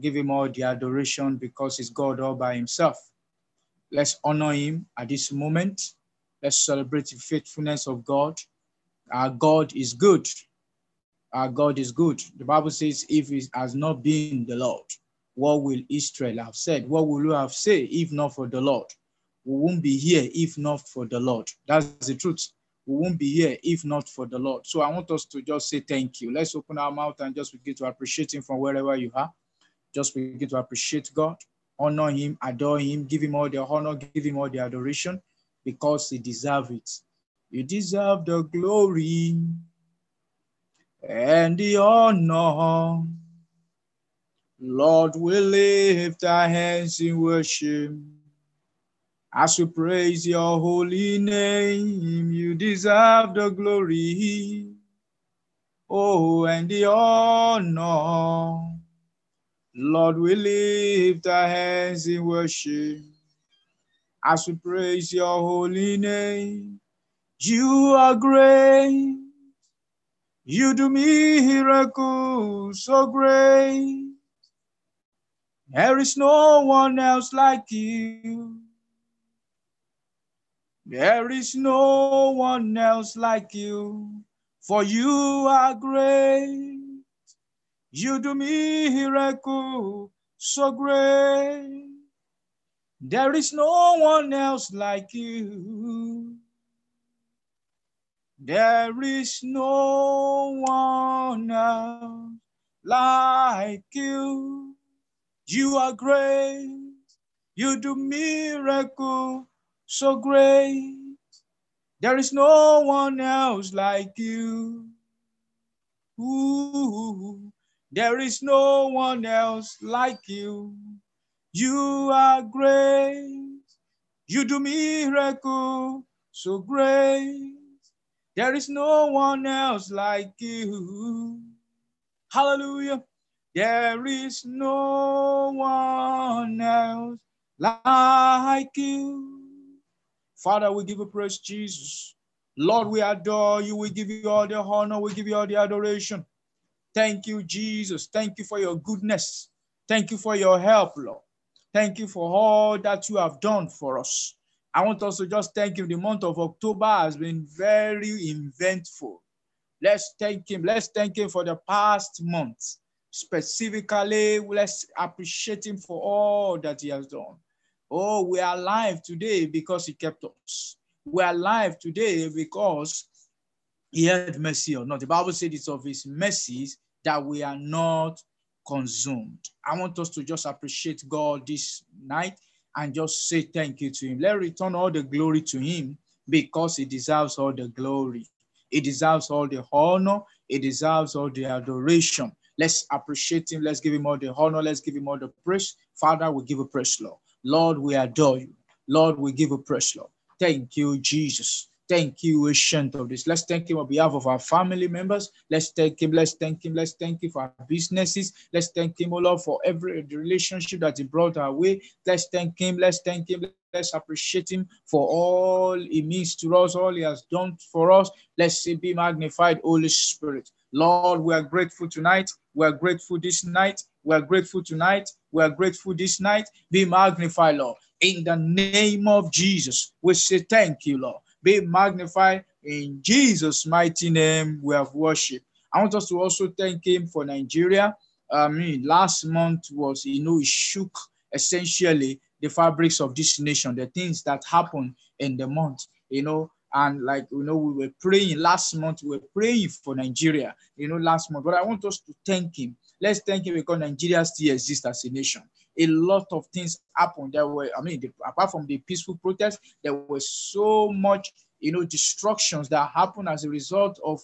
give him all the adoration because he's God all by himself. Let's honor him at this moment. Let's celebrate the faithfulness of God. Our God is good. Our God is good. The Bible says, if it has not been the Lord, what will Israel have said? What will you have said if not for the Lord? We won't be here if not for the Lord. That's the truth. We won't be here if not for the Lord. So I want us to just say thank you. Let's open our mouth and just begin to appreciate Him from wherever you are. Just begin to appreciate God, honor Him, adore Him, give Him all the honor, give Him all the adoration because He deserves it. You deserve the glory and the honor. Lord, we lift our hands in worship. As we praise your holy name, you deserve the glory. Oh, and the honor. Lord, we lift our hands in worship. As we praise your holy name, you are great. You do miracles so great. There is no one else like you. There is no one else like you, for you are great. You do miracle so great. There is no one else like you. There is no one else like you. You are great. You do miracle so great. There is no one else like you. Ooh, there is no one else like you. You are great. You do miracle so great. There is no one else like you. Hallelujah. There is no one else like you. Father, we give you praise, Jesus. Lord, we adore you. We give you all the honor. We give you all the adoration. Thank you, Jesus. Thank you for your goodness. Thank you for your help, Lord. Thank you for all that you have done for us. I want us to just thank him. The month of October has been very eventful. Let's thank him. Let's thank him for the past month. Specifically, let's appreciate him for all that he has done. Oh, we are alive today because he kept us. We are alive today because he had mercy on us. The Bible said it's of his mercies that we are not consumed. I want us to just appreciate God this night and just say thank you to him. Let's return all the glory to him because he deserves all the glory. He deserves all the honor. He deserves all the adoration. Let's appreciate him. Let's give him all the honor. Let's give him all the praise. Father, we give a praise, Lord. Lord, we adore you. Lord, we give a praise, Lord. Thank you, Jesus. Thank you, ancient of days. Let's thank him on behalf of our family members. Let's thank him. Let's thank him. Let's thank him for our businesses. Let's thank him, oh Lord, for every relationship that he brought our way. Let's thank him. Let's thank him. Let's appreciate him for all he means to us, all he has done for us. Let's be magnified, Holy Spirit. Lord, we are grateful tonight. We are grateful this night. We are grateful tonight. We are grateful this night. Be magnified, Lord. In the name of Jesus, we say thank you, Lord. Be magnified in Jesus' mighty name. We have worship. I want us to also thank Him for Nigeria. Um, I mean, last month was, you know, it shook essentially the fabrics of this nation, the things that happened in the month, you know, and like you know we were praying last month we were praying for nigeria you know last month but i want us to thank him let's thank him because nigeria still exists as a nation a lot of things happened. There were i mean the, apart from the peaceful protests there was so much you know destructions that happened as a result of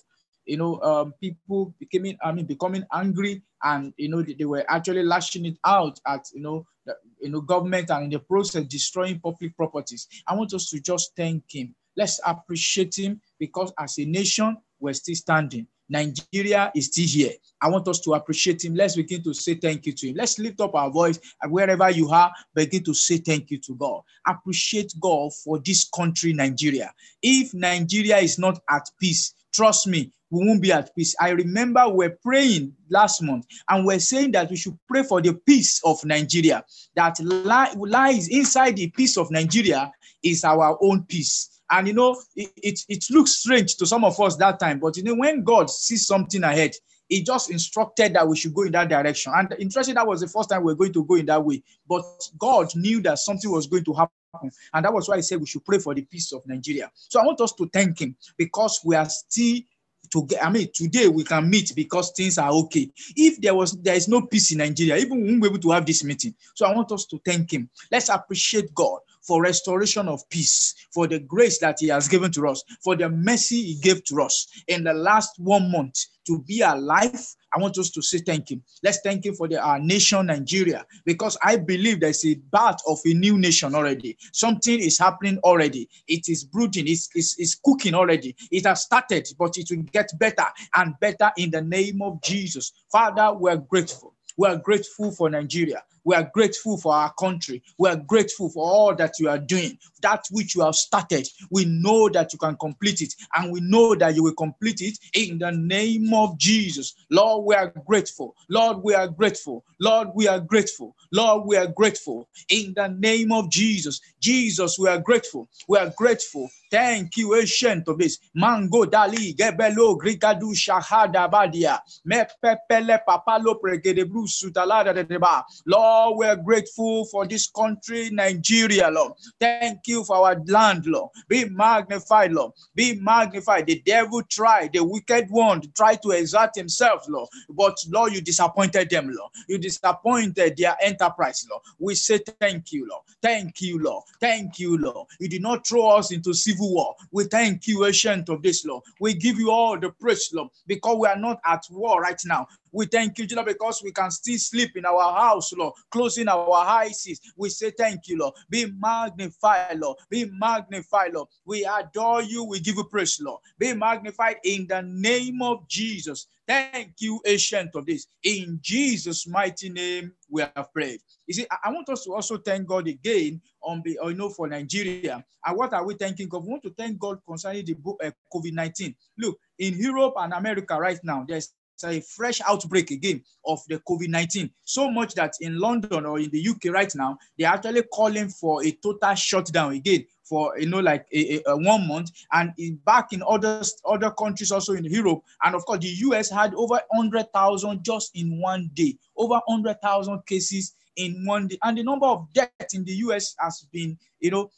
you know um, people becoming i mean becoming angry and you know they, they were actually lashing it out at you know the, you know government and in the process destroying public properties. I want us to just thank him. Let's appreciate him because as a nation, we're still standing. Nigeria is still here. I want us to appreciate him. Let's begin to say thank you to him. Let's lift up our voice wherever you are, begin to say thank you to God. Appreciate God for this country, Nigeria. If Nigeria is not at peace, trust me, we won't be at peace. I remember we're praying last month and we're saying that we should pray for the peace of Nigeria. That lies inside the peace of Nigeria is our own peace. And you know, it, it, it looks strange to some of us that time, but you know, when God sees something ahead, he just instructed that we should go in that direction. And interesting, that was the first time we are going to go in that way. But God knew that something was going to happen. And that was why he said we should pray for the peace of Nigeria. So I want us to thank him because we are still to get, I mean, today we can meet because things are okay. If there was there is no peace in Nigeria, even we won't be able to have this meeting. So I want us to thank him. Let's appreciate God for restoration of peace, for the grace that He has given to us, for the mercy He gave to us in the last one month to be alive. I want us to say thank you. Let's thank Him for the, our nation, Nigeria, because I believe there's a birth of a new nation already. Something is happening already. It is brooding, it's, it's, it's cooking already. It has started, but it will get better and better in the name of Jesus. Father, we're grateful. We are grateful for Nigeria. We are grateful for our country. We are grateful for all that you are doing, that which you have started. We know that you can complete it, and we know that you will complete it in the name of Jesus. Lord, we are grateful. Lord, we are grateful. Lord, we are grateful. Lord, we are grateful in the name of Jesus. Jesus, we are grateful. We are grateful. Thank you, ancient of days. Mango dali gebelo grigadu shahada badia. Me pepele papalo pregede sutalada deba. Lord, we are grateful for this country, Nigeria, Lord. Thank you for our land, Lord. Be magnified, Lord. Be magnified. The devil tried, the wicked one tried to exert himself, Lord. But Lord, you disappointed them, Lord. You disappointed their enterprise, Lord. We say thank you, Lord. Thank you, Lord. Thank you, Lord. You did not throw us into civil war. We thank you, ancient of days, Lord. We give you all the praise, Lord, because we are not at war right now. We thank you, Lord, because we can still sleep in our house, Lord, closing our eyes. We say thank you, Lord. Be magnified, Lord. Be magnified, Lord. We adore you. We give you praise, Lord. Be magnified in the name of Jesus. Thank you, ancient of days. In Jesus' mighty name, we have prayed. You see, I want us to also thank God again on the, you know, for Nigeria. And what are we thanking God? We want to thank God concerning the uh, COVID 19. Look, in Europe and America right now, there's a fresh outbreak again of the COVID 19. So much that in London or in the UK right now, they're actually calling for a total shutdown again for you know like a, a, a one month and in, back in other other countries also in Europe and of course the US had over 100,000 just in one day over 100,000 cases in one day and the number of deaths in the US has been you know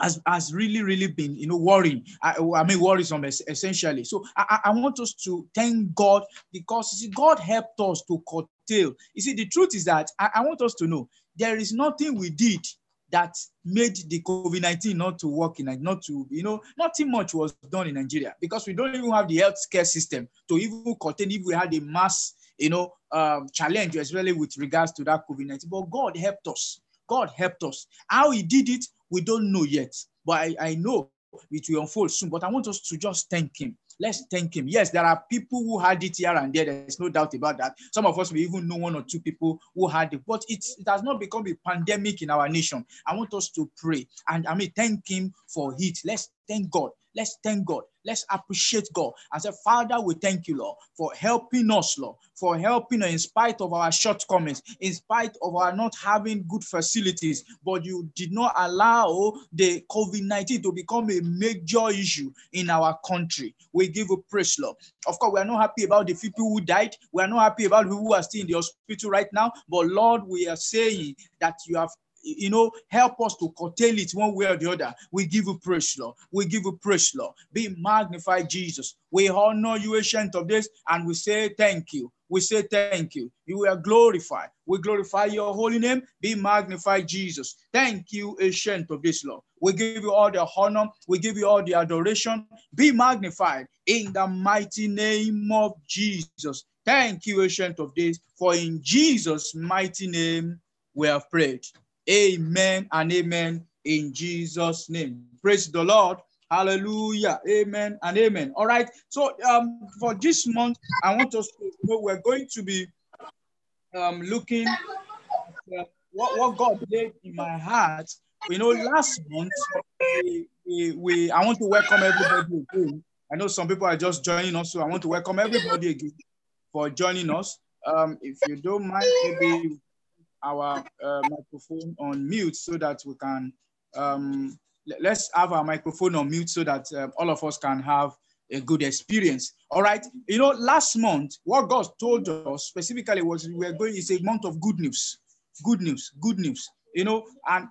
has, has really, really been, you know, worrying. I, I mean, worrisome essentially. So I, I want us to thank God because see, God helped us to curtail. You see, the truth is that I, I want us to know there is nothing we did that made the COVID 19 not to work in, not to, you know, nothing much was done in Nigeria because we don't even have the healthcare system to even contain if we had a mass, you know, um, challenge, especially with regards to that COVID 19. But God helped us. God helped us. How He did it, we don't know yet. But I, I know it will unfold soon. But I want us to just thank Him. Let's thank him. Yes, there are people who had it here and there. There's no doubt about that. Some of us may even know one or two people who had it, but it's, it has not become a pandemic in our nation. I want us to pray and I mean thank him for it. Let's thank God. Let's thank God. Let's appreciate God and say, Father, we thank you, Lord, for helping us, Lord, for helping us in spite of our shortcomings, in spite of our not having good facilities, but you did not allow the COVID 19 to become a major issue in our country. We give you praise, Lord. Of course, we are not happy about the people who died. We are not happy about who are still in the hospital right now. But Lord, we are saying that you have you know, help us to curtail it one way or the other. We give you praise, Lord. We give you praise, Lord. Be magnified, Jesus. We honor you, ancient of days, and we say thank you. We say thank you. You are glorified. We glorify your holy name. Be magnified, Jesus. Thank you, ancient of days, Lord. We give you all the honor. We give you all the adoration. Be magnified in the mighty name of Jesus. Thank you, ancient of days, for in Jesus' mighty name we have prayed. Amen and amen in Jesus' name. Praise the Lord. Hallelujah. Amen and amen. All right. So um for this month, I want us to know we're going to be um looking at uh, what, what God laid in my heart. You know, last month we, we, we I want to welcome everybody again. I know some people are just joining us, so I want to welcome everybody again for joining us. Um, if you don't mind, maybe our uh, microphone on mute so that we can um, let's have our microphone on mute so that um, all of us can have a good experience. All right. You know, last month, what God told us specifically was we are going, it's a month of good news, good news, good news. You know, and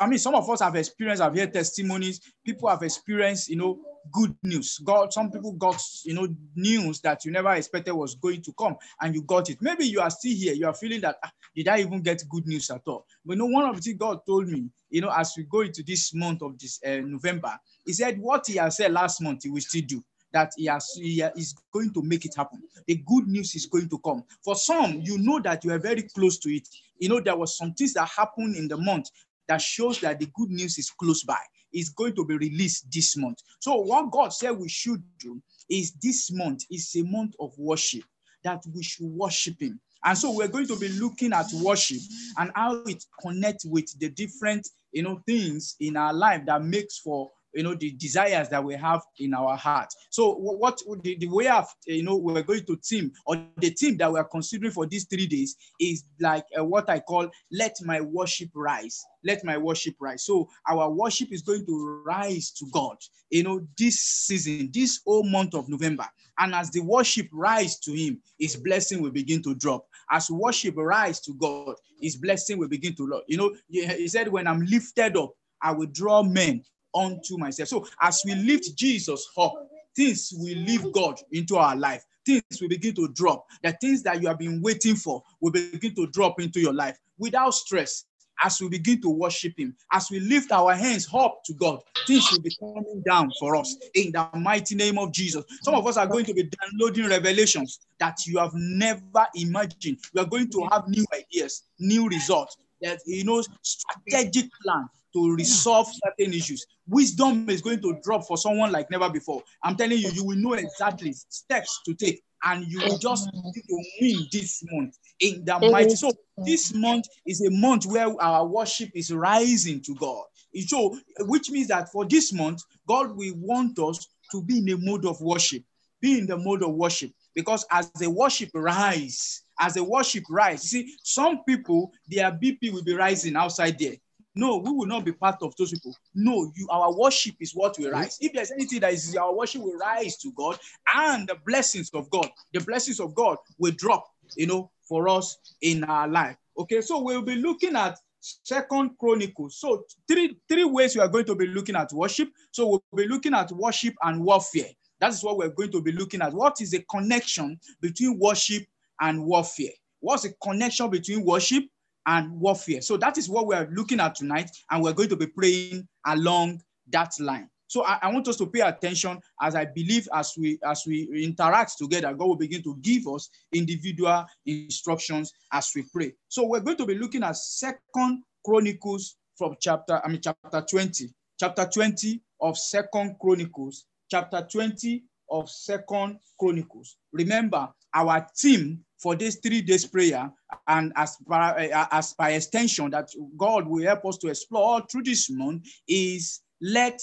I mean, some of us have experienced, I've heard testimonies, people have experienced, you know, good news. God, some people got, you know, news that you never expected was going to come and you got it. Maybe you are still here, you are feeling that, ah, did I even get good news at all? But know, one of the things God told me, you know, as we go into this month of this uh, November, He said what He has said last month, He will still do. That he has he is going to make it happen. The good news is going to come. For some, you know that you are very close to it. You know, there was some things that happened in the month that shows that the good news is close by. It's going to be released this month. So, what God said we should do is this month is a month of worship, that we should worship Him. And so we're going to be looking at worship and how it connects with the different, you know, things in our life that makes for you know the desires that we have in our heart. So what the, the way of you know we're going to team or the team that we're considering for these three days is like uh, what i call let my worship rise. Let my worship rise. So our worship is going to rise to god you know this season this whole month of november. And as the worship rise to him his blessing will begin to drop. As worship rise to god his blessing will begin to you know he said when i'm lifted up I will draw men unto myself. So as we lift Jesus up, things will lift God into our life. Things will begin to drop. The things that you have been waiting for will begin to drop into your life without stress. As we begin to worship Him, as we lift our hands up to God, things will be coming down for us in the mighty name of Jesus. Some of us are going to be downloading revelations that you have never imagined. We are going to have new ideas, new results, that you know, strategic plan to resolve certain issues. Wisdom is going to drop for someone like never before. I'm telling you, you will know exactly steps to take, and you will just need to win this month in the mighty. So this month is a month where our worship is rising to God. So, which means that for this month, God will want us to be in a mode of worship, be in the mode of worship, because as the worship rise, as the worship rise, see, some people their BP will be rising outside there. No, we will not be part of those people. No, you our worship is what will rise. If there's anything that is our worship will rise to God and the blessings of God, the blessings of God will drop, you know, for us in our life. Okay, so we'll be looking at Second Chronicles. So three three ways we are going to be looking at worship. So we'll be looking at worship and warfare. That is what we're going to be looking at. What is the connection between worship and warfare? What's the connection between worship and warfare. So that is what we're looking at tonight, and we're going to be praying along that line. So I, I, want us to pay attention as I believe as we as we interact together, God will begin to give us individual instructions as we pray. So we're going to be looking at Second Chronicles from chapter, I mean chapter 20, chapter 20 of Second Chronicles, chapter 20 of Second Chronicles. Remember, our theme for this three days prayer and as by, uh, as by extension that God will help us to explore through this month is let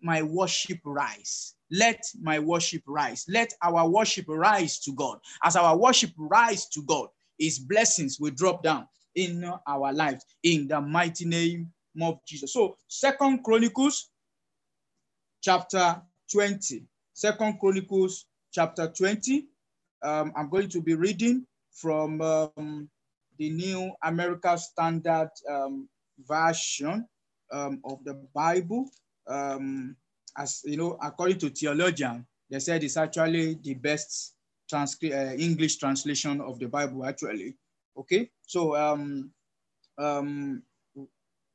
my worship rise. Let my worship rise. Let our worship rise to God. As our worship rise to God, his blessings will drop down in our lives in the mighty name of Jesus. So Second Chronicles chapter 20. Second Chronicles chapter 20 um, I'm going to be reading from um, the New American Standard um, Version um, of the Bible. Um, as you know, according to theologian, they said it's actually the best transcri- uh, English translation of the Bible, actually. Okay, so um,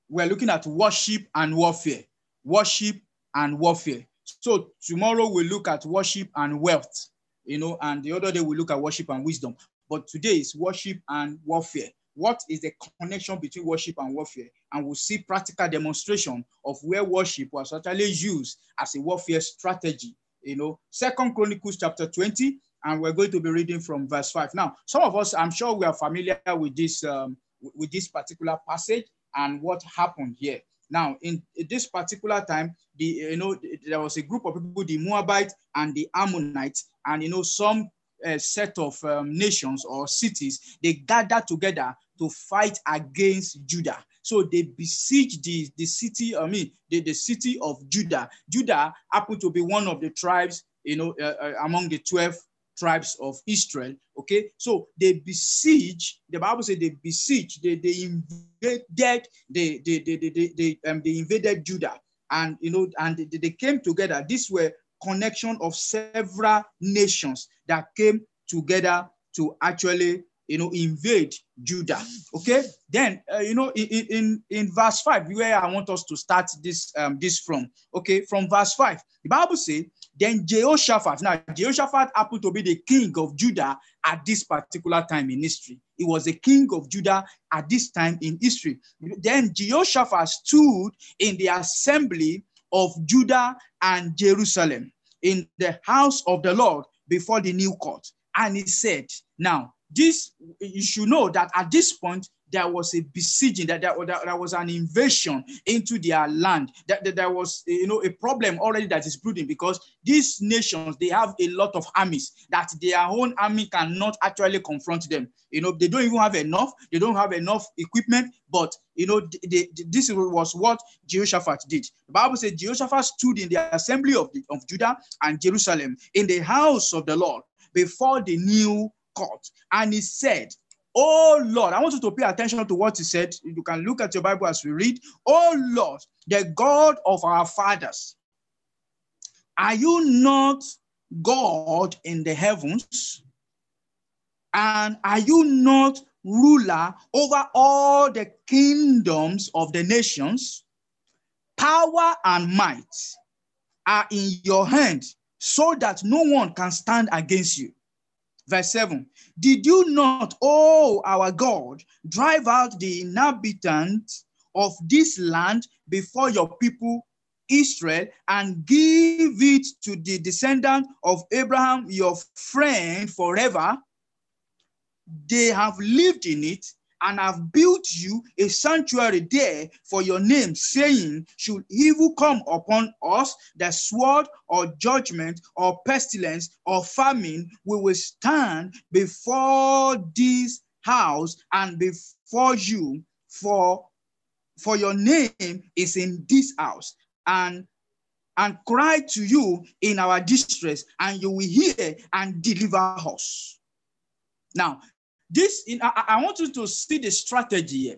we're looking at worship and warfare. Worship and warfare. So tomorrow we'll look at worship and wealth you know, and the other day we look at worship and wisdom. But today is worship and warfare. What is the connection between worship and warfare? and we'll see practical demonstration of where worship was actually used as a warfare strategy. You know, Second Chronicles chapter 20, and we're going to be reading from verse 5. Now, some of us, I'm sure we are familiar with this um, with this particular passage and what happened here. Now, in this particular time, the you know there was a group of people, the Moabites and the Ammonites, and you know some uh, set of um, nations or cities, they gathered together to fight against Judah. So they besieged the, the city, I mean, the, the city of Judah. Judah happened to be one of the tribes, you know, uh, among the 12 tribes of Israel. Okay, so they besiege, the Bible says they besiege, they, they invaded, they, they, they, they, they, um, they invaded Judah. And, you know, and they, they came together. These were connection of several nations that came together to actually you know invade judah. Okay? Then uh, you know in, in in verse 5 where i want us to start this um this from. Okay? From verse 5 the bible says then jehoshaphat now jehoshaphat happened to be the king of judah at this particular time in history. He was the king of judah at this time in history. Then jehoshaphat stood in the assembly of Judah and Jerusalem in the house of the Lord before the new court. And he said, Now, this you should know that at this point there was a besieging that there, that there was an invasion into their land. That, that, there was you know a problem already that is brewing because these nations they have a lot of armies that their own army cannot actually confront them. You know they don't even have enough they don't have enough equipment but you know this was what jehoshaphat did. The bible says jehoshaphat stood in the assembly of, the, of judah and jerusalem in the house of the lord before the new court and he said Oh Lord, I want you to pay attention to what he said. You can look at your Bible as we read. Oh Lord, the God of our fathers, are you not God in the heavens? And are you not ruler over all the kingdoms of the nations? Power and might are in your hand so that no one can stand against you. Verse 7 Did you not, oh our God, drive out the inhabitants of this land before your people Israel and give it to the descendant of Abraham, your friend, forever? They have lived in it and have built you a sanctuary there for your name, saying, Should evil come upon us, the sword or judgment or pestilence or famine, we will stand before this house and before you, for, for your name is in this house. And and cry to you in our distress, and you will hear and deliver us. Now, this, in, I, I want you to see the strategy here.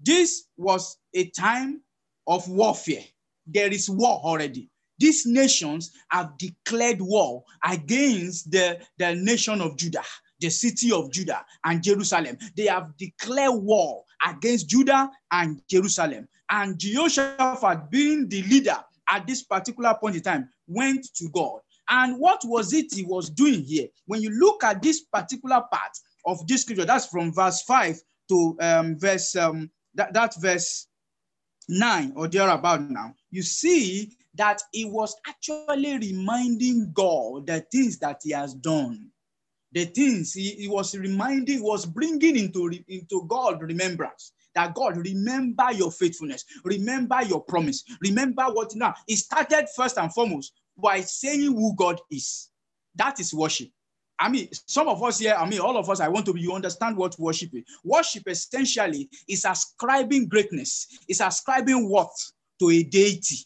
This was a time of warfare. There is war already. These nations have declared war against the, the nation of Judah, the city of Judah and Jerusalem. They have declared war against Judah and Jerusalem. And Jehoshaphat, being the leader at this particular point in time, went to God. And what was it he was doing here? When you look at this particular part, of this scripture. That's from verse 5 to um, verse um, that, that verse 9 or thereabout now. You see that he was actually reminding God the things that he has done. The things he, he was reminding, was bringing into, into God remembrance that God remember your faithfulness, remember your promise, remember what now. He started first and foremost by saying who God is. That is worship. I mean, some of us here, I mean, all of us, I want to be, you understand what worship is. Worship essentially is ascribing greatness, is ascribing worth to a deity.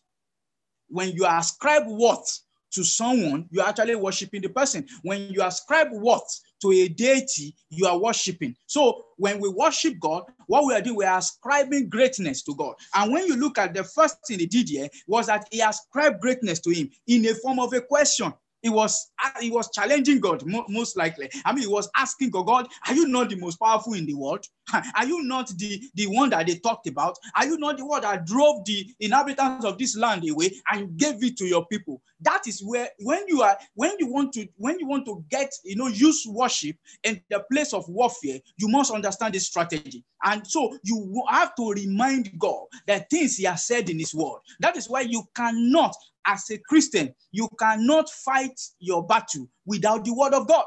When you ascribe worth to someone, you're actually worshiping the person. When you ascribe worth to a deity, you are worshiping. So when we worship God, what we are doing, we are ascribing greatness to God. And when you look at the first thing he did here, was that he ascribed greatness to him in a form of a question. He was uh, he was challenging God most likely. I mean, he was asking God, God, are you not the most powerful in the world? Are you not the, the one that they talked about? Are you not the one that drove the inhabitants of this land away and gave it to your people? That is where when you are when you want to when you want to get you know use worship in the place of warfare, you must understand this strategy. And so you have to remind God that things He has said in His word. That is why you cannot as a Christian, you cannot fight your battle without the word of God.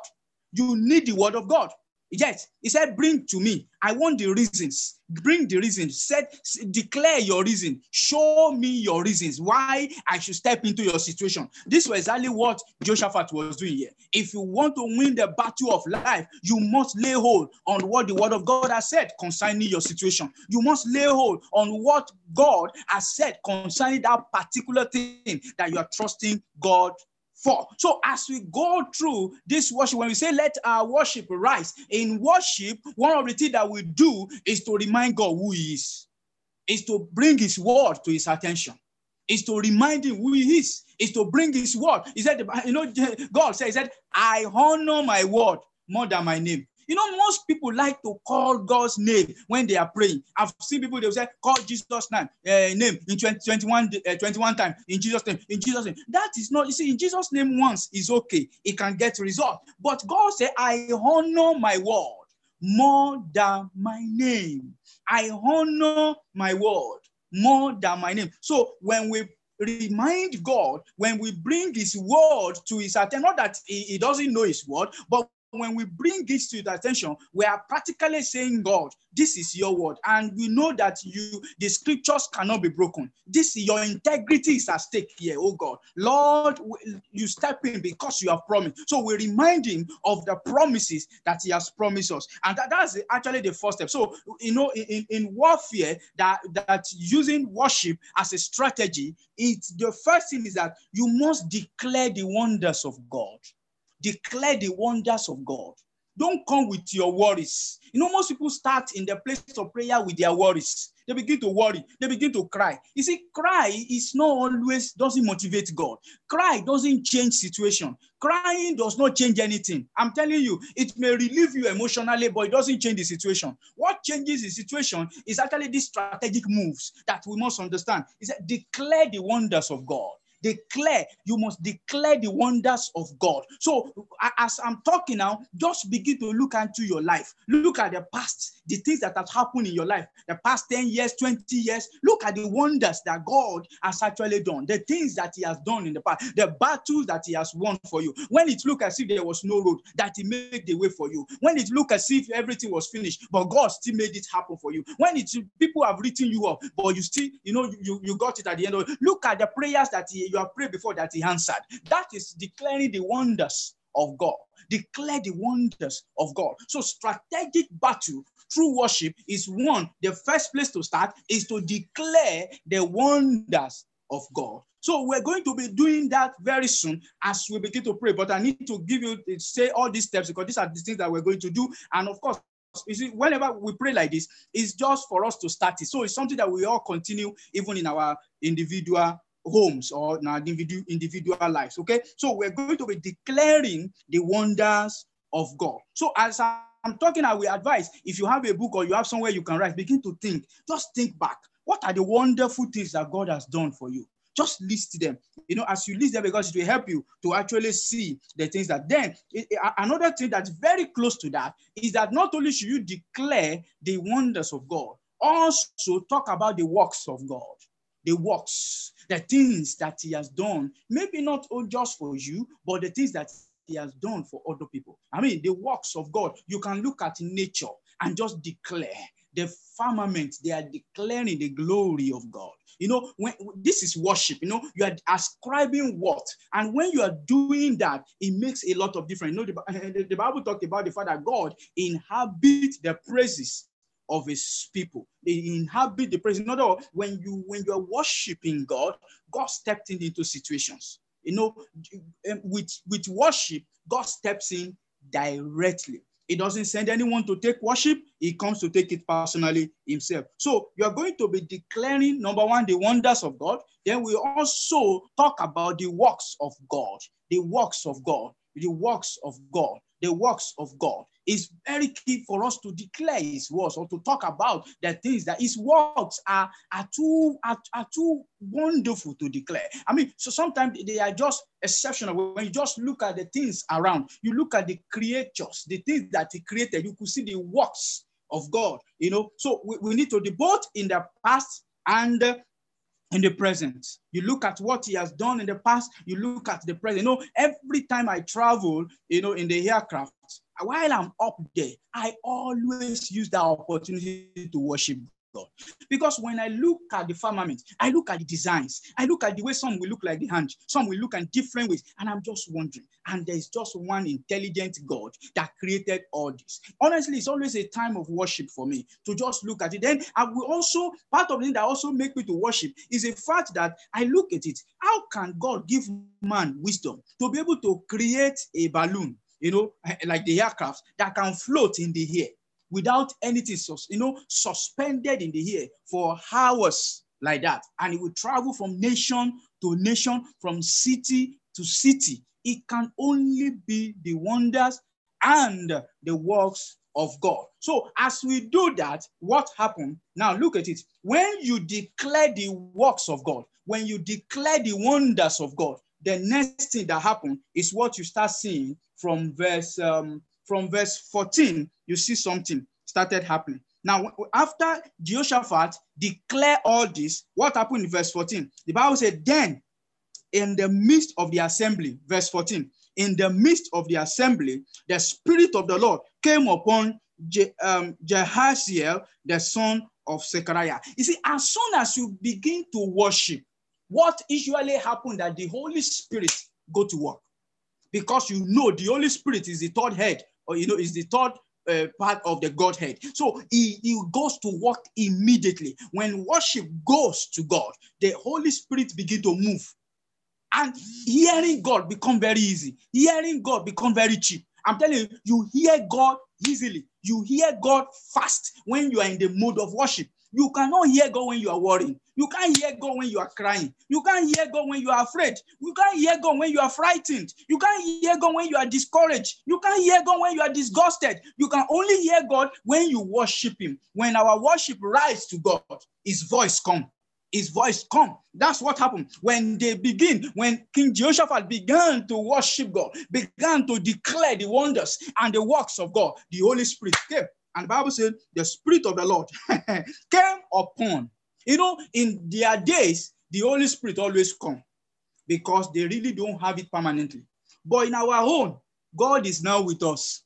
You need the word of God. Yes, he said, Bring to me. I want the reasons. Bring the reasons. Said, declare your reason. Show me your reasons why I should step into your situation. This was exactly what Jehoshaphat was doing here. If you want to win the battle of life, you must lay hold on what the word of God has said concerning your situation. You must lay hold on what God has said concerning that particular thing that you are trusting God for. So as we go through this worship, when we say let our worship rise, in worship, one of the things that we do is to remind God who He is, is to bring His word to His attention, is to remind Him who He is, is to bring His word. He said, you know, God said, He said, I honor my word more than my name. You know, most people like to call God's name when they are praying. I've seen people, they'll say, call Jesus' name, uh, name in 20, 21, uh, 21 times, in Jesus' name, in Jesus' name. That is not, you see, in Jesus' name once is okay. It can get result. But God said, I honor my word more than my name. I honor my word more than my name. So when we remind God, when we bring his word to his attention, not that he, he doesn't know his word, but when we bring this to the attention, we are practically saying, God, this is your word. And we know that you, the scriptures cannot be broken. This your integrity is at stake here, oh God. Lord, you step in because you have promised. So we remind him of the promises that he has promised us. And that, that's actually the first step. So, you know, in, in warfare, that, that using worship as a strategy, it's the first thing is that you must declare the wonders of God declare the wonders of God. Don't come with your worries. You know, most people start in the place of prayer with their worries. They begin to worry. They begin to cry. You see, cry is not always doesn't motivate God. Cry doesn't change situation. Crying does not change anything. I'm telling you, it may relieve you emotionally, but it doesn't change the situation. What changes the situation is actually these strategic moves that we must understand. Is that declare the wonders of God declare, you must declare the wonders of God. So as I'm talking now, just begin to look into your life. Look at the past, the things that have happened in your life, the past 10 years, 20 years. Look at the wonders that God has actually done, the things that He has done in the past, the battles that He has won for you. When it looked as if there was no road, that He made the way for you. When it looked as if everything was finished, but God still made it happen for you. When it people have written you up, but you still, you know, you, you got it at the end of it. Look at the prayers that he, you have prayed before that he answered. That is declaring the wonders of God. Declare the wonders of God. So strategic battle through worship is one. The first place to start is to declare the wonders of God. So we're going to be doing that very soon as we begin to pray. But I need to give you say all these steps because these are the things that we're going to do. And of course, you see, whenever we pray like this, it's just for us to start it. So it's something that we all continue even in our individual homes or our individual, individual lives. Okay, so we're going to be declaring the wonders of God. So as I'm talking, I will advise if you have a book or you have somewhere you can write, begin to think. Just think back. What are the wonderful things that God has done for you? Just list them. You know, as you list them, because it will help you to actually see the things that. Then it, another thing that's very close to that is that not only should you declare the wonders of God, also talk about the works of God the works, the things that he has done, maybe not just for you, but the things that he has done for other people. I mean, the works of God, you can look at nature and just declare the firmament, they are declaring the glory of God. You know, when this is worship, you know, you are ascribing what, and when you are doing that, it makes a lot of difference. You know, the, the Bible talked about the fact that God inhabits the praises of his people. They inhabit the presence. In other when you when you are worshiping God, God stepped in into situations. You know, um, with with worship, God steps in directly. He doesn't send anyone to take worship. He comes to take it personally himself. So you are going to be declaring, number one, the wonders of God. Then we also talk about the works of God, the works of God, the works of God, the works of God. It's very key for us to declare his works or to talk about the things that his works are, are, too, are, are too wonderful to declare. I mean, so sometimes they are just exceptional. When you just look at the things around, you look at the creatures, the things that he created, you could see the works of God, you know. So we, we need to do both in the past and in the present. You look at what he has done in the past, you look at the present. You know, every time I travel, you know, in the aircraft, while I'm up there, I always use that opportunity to worship God. Because when I look at the firmament, I look at the designs, I look at the way some will look like the hand, some will look in different ways, and I'm just wondering. And there's just one intelligent God that created all this. Honestly, it's always a time of worship for me to just look at it. Then I will also, part of the thing that also make me to worship is a fact that I look at it. How can God give man wisdom to be able to create a balloon, you know, like the aircraft that can float in the air? Without anything, you know, suspended in the air for hours like that. And it will travel from nation to nation, from city to city. It can only be the wonders and the works of God. So as we do that, what happened? Now look at it. When you declare the works of God, when you declare the wonders of God, the next thing that happened is what you start seeing from verse um, from verse 14, you see something started happening. Now, after Jehoshaphat declared all this, what happened in verse 14? The Bible said, Then in the midst of the assembly, verse 14, in the midst of the assembly, the Spirit of the Lord came upon Je, um, Jehaziel, the son of Zechariah. You see, as soon as you begin to worship, what usually happens that the Holy Spirit go to work because you know the Holy Spirit is the third head, or you know, is the third uh, part of the Godhead. So he, he goes to work immediately. When worship goes to God, the Holy Spirit begin to move. And hearing God become very easy. Hearing God become very cheap. I'm telling you, you hear God easily. You hear God fast when you are in the mood of worship. You cannot hear God when you are worrying. You can't hear God when you are crying. You can't hear God when you are afraid. You can't hear God when you are frightened. You can't hear God when you are discouraged. You can't hear God when you are disgusted. You can only hear God when you worship Him. When our worship rise to God, His voice come. His voice come. That's what happened when they begin, when King Jehoshaphat began to worship God, began to declare the wonders and the works of God. The Holy Spirit came and the Bible said, the Spirit of the Lord came upon. You know, in their days, the Holy Spirit always come because they really don't have it permanently. But in our own, God is now with us.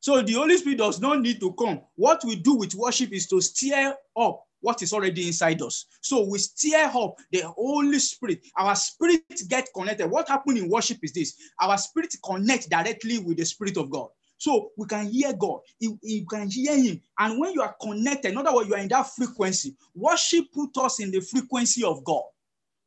So the Holy Spirit does not need to come. What we do with worship is to stir up what is already inside us. So we stir up the Holy Spirit. Our spirit get connected. What happened in worship is this: our spirit connect directly with the Spirit of God. So we can hear God. You, can hear Him. And when you are connected, in other words, you are in that frequency. Worship put us in the frequency of God.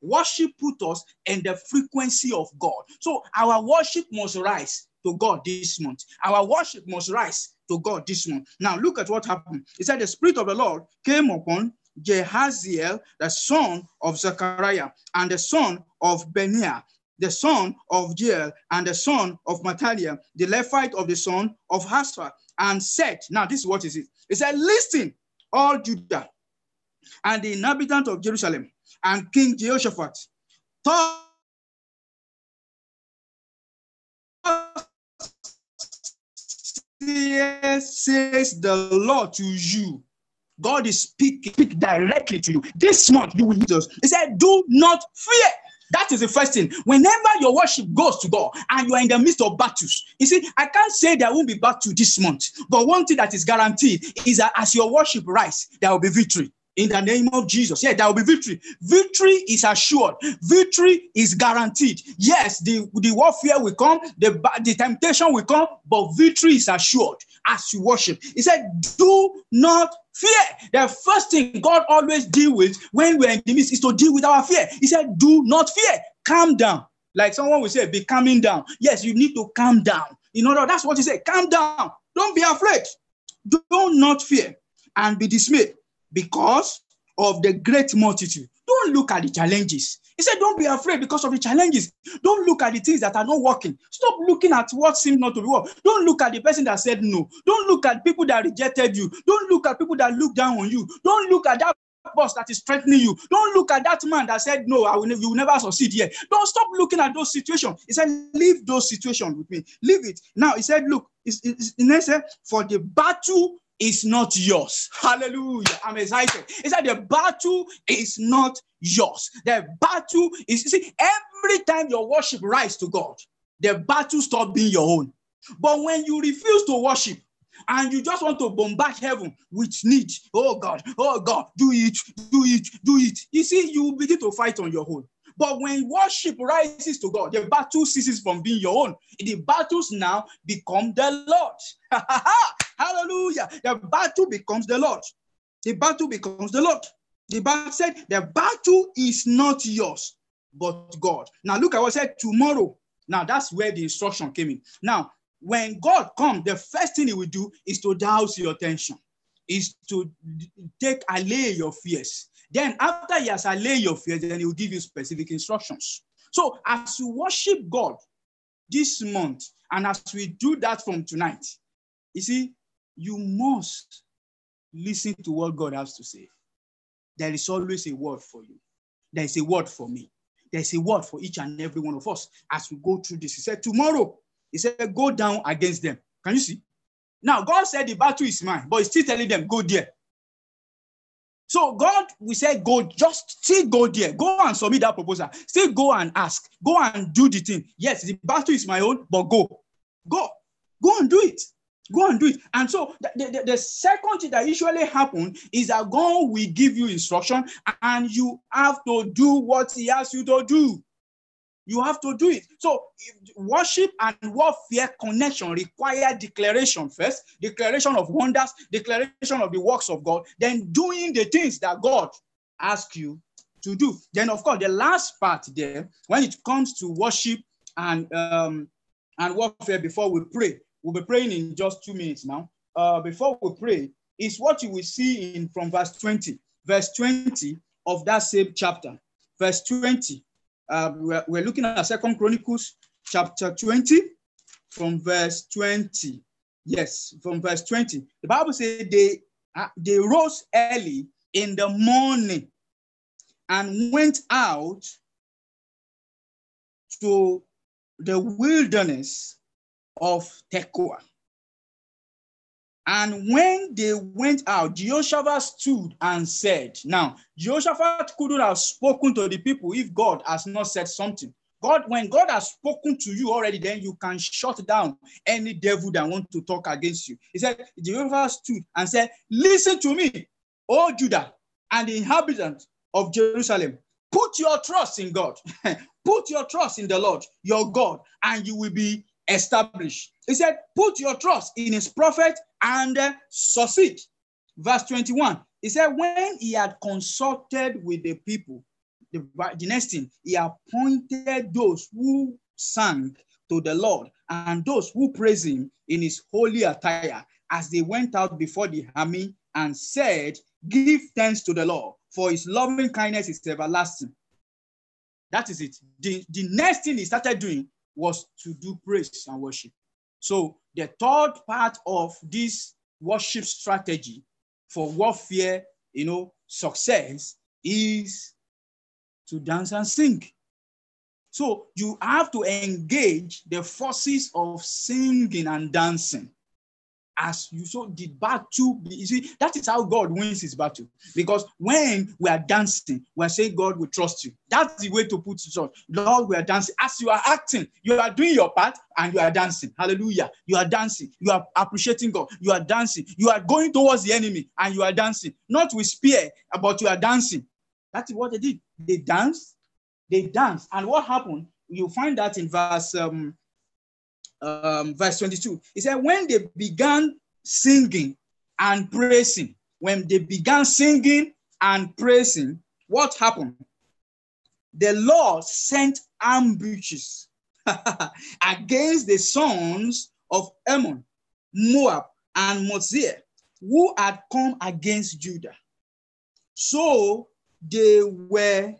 Worship put us in the frequency of God. So our worship must rise to God this month. Our worship must rise to God this month. Now look at what happened. He said, The Spirit of the Lord came upon Jehaziel, the son of Zechariah, and the son of Benaiah, the son of Jeiel, and the son of Mattaniah, the Levite of the son of Hashaph, and said, Now, this is what is it? He said, Listen, all Judah and the inhabitants of Jerusalem and King Jehoshaphat. Thus says the Lord to you. God is speaking speak directly to you. This month you will need us. He said, Do not fear. That is the first thing. Whenever your worship goes to God and you are in the midst of battles, you see, I can't say there won't be battle this month, but one thing that is guaranteed is that as your worship rises, there will be victory in the name of Jesus. Yeah, there will be victory. Victory is assured. Victory is guaranteed. Yes, the, the warfare will come, the, the temptation will come, but victory is assured as you worship. He said, do not fear. The first thing God always deal with when we're in the midst is to deal with our fear. He said, do not fear. Calm down. Like someone will say, be calming down. Yes, you need to calm down. You know, that's what he said. Calm down. Don't be afraid. Do not fear and be dismayed because of the great multitude. Don't look at the challenges. He said, Don't be afraid because of the challenges. Don't look at the things that are not working. Stop looking at what seems not to be working. Don't look at the person that said no. Don't look at people that rejected you. Don't look at people that look down on you. Don't look at that boss that is threatening you. Don't look at that man that said, No, I will, you will never succeed here. Don't stop looking at those situations. He said, Leave those situations with me. Leave it. Now, he said, Look, it's, it's, it's, for the battle is not yours. Hallelujah. I'm excited. He said, The battle is not yours. The battle is, see, every time your worship rise to God, the battle stop being your own. But when you refuse to worship, and you just want to bombard heaven with need. Oh God, oh God, do it, do it, do it. You see, you begin to fight on your own. But when worship rises to God, the battle ceases from being your own. The battles now become the Lord. Hallelujah. The battle becomes the Lord. The battle becomes the Lord. The Bible said the battle is not yours, but God. Now look at what I said tomorrow. Now that's where the instruction came in. Now, when God comes, the first thing he will do is to douse your attention, is to take allay your fears. Then after he has allayed your fears, then he will give you specific instructions. So as you worship God this month, and as we do that from tonight, you see, you must listen to what God has to say. There is always a word for you. There is a word for me. There's a word for each and every one of us as we go through this. He said, Tomorrow, he said, Go down against them. Can you see? Now, God said the battle is mine, but he's still telling them, Go there. So God, we say, go, just still go there. Go and submit that proposal. Still go and ask. Go and do the thing. Yes, the battle is my own, but go. Go. Go and do it. Go and do it. And so the, the, the second thing that usually happens is that God will give you instruction and you have to do what he asks you to do. You have to do it. So worship and warfare connection require declaration first, declaration of wonders, declaration of the works of God, then doing the things that God asks you to do. Then, of course, the last part there, when it comes to worship and um, and warfare before we pray, we'll be praying in just two minutes now. Uh, before we pray, is what you will see in from verse 20, verse 20 of that same chapter. Verse 20 uh, we're, we're looking at Second Chronicles chapter 20 from verse 20. Yes, from verse 20. The Bible says they, uh, they rose early in the morning and went out to the wilderness of Tekoa. And when they went out, Jehoshaphat stood and said, Now, Jehoshaphat couldn't have spoken to the people if God has not said something. God, when God has spoken to you already, then you can shut down any devil that want to talk against you. He said, Jehoshaphat stood and said, Listen to me, O Judah and the inhabitants of Jerusalem. Put your trust in God. Put your trust in the Lord, your God, and you will be established. He said, Put your trust in his prophet and uh, succeed. Verse 21, he said, When he had consulted with the people, the, the next thing, he appointed those who sang to the Lord and those who praise him in his holy attire as they went out before the army and said, Give thanks to the Lord, for his loving kindness is everlasting. That is it. The, the next thing he started doing was to do praise and worship. So the third part of this worship strategy for warfare, you know, success is to dance and sing. So you have to engage the forces of singing and dancing as you so the battle you see that is how god wins his battle. Because when we are dancing we're saying god will trust you. That's the way to put it on. Lord we are dancing. As you are acting you are doing your part and you are dancing. Hallelujah. You are dancing. You are appreciating god. You are dancing. You are going towards the enemy and you are dancing. Not with spear but you are dancing. That's what they did. They danced. They danced. And what happened? You find that in verse um, um, verse 22. He said, When they began singing and praising, when they began singing and praising, what happened? The Lord sent ambushes against the sons of Ammon Moab, and Mount Seir, who had come against Judah. So they were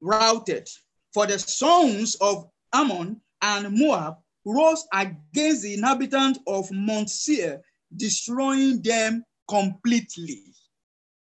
routed. For the sons of Ammon and Moab rose against the inhabitants of Mount Seir, destroying them completely.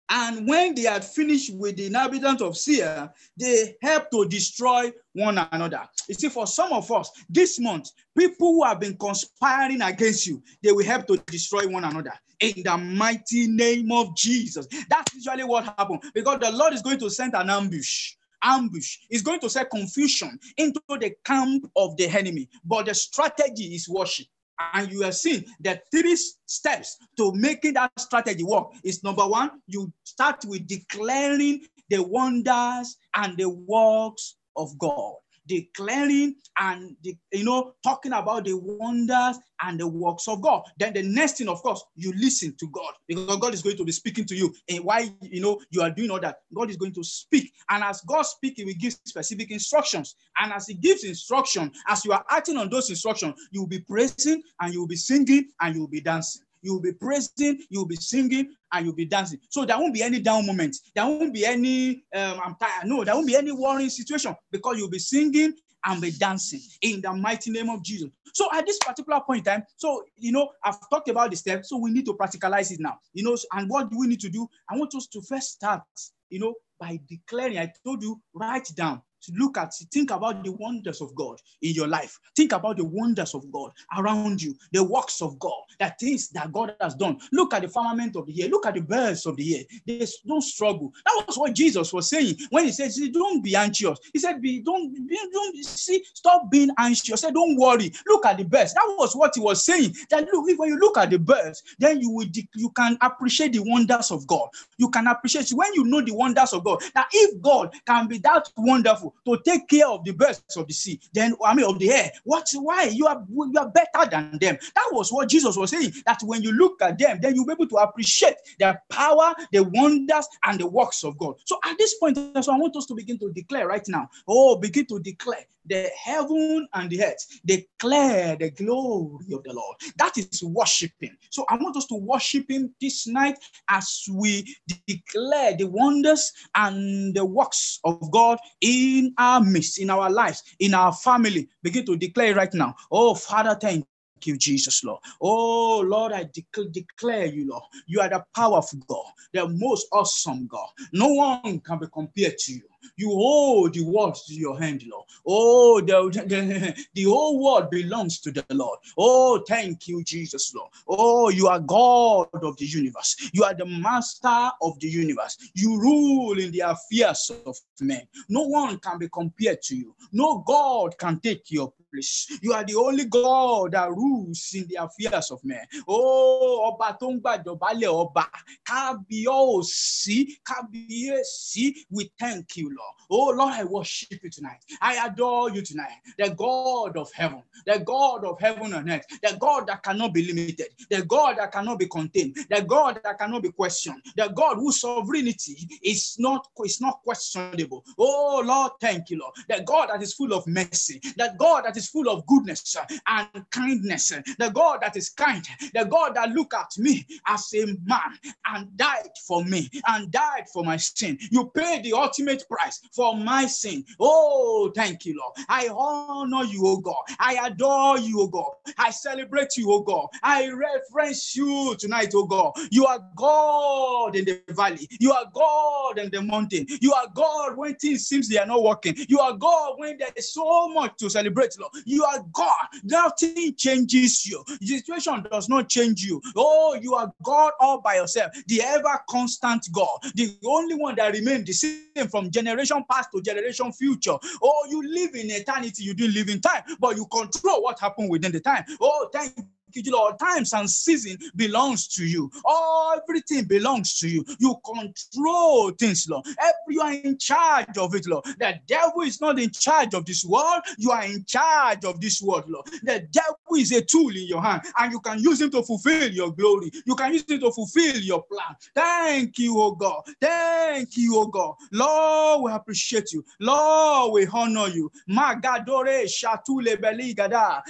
And when they had finished with the inhabitants of Seir, they helped to destroy one another. You see, for some of us this month, people who have been conspiring against you, they will help to destroy one another in the mighty name of Jesus. That's usually what happens because the Lord is going to send an ambush ambush is going to set confusion into the camp of the enemy. But the strategy is worship. And you have seen the three steps to making that strategy work is number one, you start with declaring the wonders and the works of God declaring and you know talking about the wonders and the works of God. Then the next thing, of course, you listen to God because God is going to be speaking to you. And why you know you are doing all that, God is going to speak. And as God speaks, He will give specific instructions. And as He gives instruction, as you are acting on those instructions, you will be praising and you will be singing and you will be dancing. You will be praising, you will be singing, and you'll be dancing. So there won't be any down moments. There won't be any, um, I'm tired. No, there won't be any worrying situation because you'll be singing and be dancing in the mighty name of Jesus. So at this particular point in time, so you know, I've talked about the steps, so we need to practicalize it now. You know, and what do we need to do? I want us to first start, you know, by declaring. I told you, write down look at, think about the wonders of God in your life. Think about the wonders of God around you, the works of God, the things that God has done. Look at the firmament of the year. Look at the birds of the year. They don't struggle. That was what Jesus was saying when he said, "Don't be anxious." He said, "Be don't don't see stop being anxious." Said, "Don't worry. Look at the birds." That was what he was saying. That look, if when you look at the birds, then you will you can appreciate the wonders of God. You can appreciate when you know the wonders of God. Now, if God can be that wonderful to take care of the birds of the sea, then I mean of the air. What's why you are you are better than them? That was what Jesus was saying. That when you look at them, then you'll be able to appreciate their power, the wonders, and the works of God. So at this point, so I want us to begin to declare right now. Oh, begin to declare the heaven and the earth declare the glory of the Lord. That is worshiping. So I want us to worship Him this night as we declare the wonders and the works of God in our midst, in our lives, in our family. Begin to declare right now. Oh, Father, thank you, Jesus, Lord. Oh, Lord, I dec- declare you, Lord. You are the powerful God, the most awesome God. No one can be compared to you. You hold the world to your hand, Lord. Oh, the, the, the whole world belongs to the Lord. Oh, thank you, Jesus, Lord. Oh, you are God of the universe. You are the master of the universe. You rule in the affairs of men. No one can be compared to you. No God can take your place. You are the only God that rules in the affairs of men. Oh, ọba tó ń gbàjọba ọba, kábíyèsí, kábíyèsí, we thank you, Lord. Oh, Lord, I worship you tonight. I adore you tonight. The God of heaven, the God of heaven and earth, the God that cannot be limited, the God that cannot be contained, the God that cannot be questioned, the God whose sovereignty is not, is not questionable. Oh, Lord, thank you, Lord. The God that is full of mercy, the God that is full of goodness and kindness, the God that is kind, the God that look at me as a man and died for me and died for my sin. You paid the ultimate price for my sin. Oh, thank you, Lord. I honor you, oh God. I adore you, oh God. I celebrate you, oh God. I reference you tonight, oh God. You are God in the valley. You are God in the mountain. You are God when things seems they are not working. You are God when there is so much to celebrate, Lord. You are God. Nothing changes you. The situation does not change you. Oh, you are God all by yourself, the ever constant God, the only one that remains the same from generation past to generation future. Oh, you live in eternity, you didn't live in time, but you control what happened within the time. Oh, thank you, Lord. Times and season belongs to you. Oh, everything belongs to you. You control things, Lord. You are in charge of it, Lord. The devil is not in charge of this world. You are in charge of this world, Lord. The devil is a tool in your hand, and you can use him to fulfill your glory. You can use him to fulfill your plan. Thank you, oh God. Thank you, oh God. Lord, we appreciate you. Lord, we honor you. Magadore shatule beligada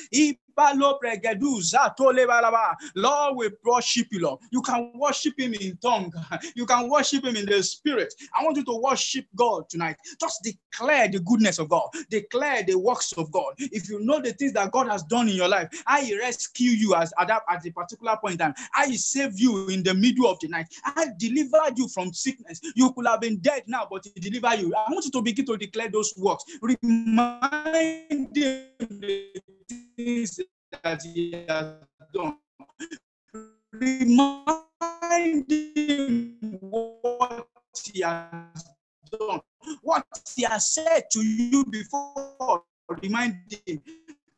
Lord, we worship you, Lord. You can worship him in tongue. You can worship him in the spirit. I want you to worship God tonight. Just declare the goodness of God. Declare the works of God. If you know the things that God has done in your life, I rescue you as at, a particular point in time. I save you in the middle of the night. I delivered you from sickness. You could have been dead now, but He delivered you. I want you to begin to declare those works. Remind him the things that He has done. Remind him what He has done. What He has said to you before. Remind him.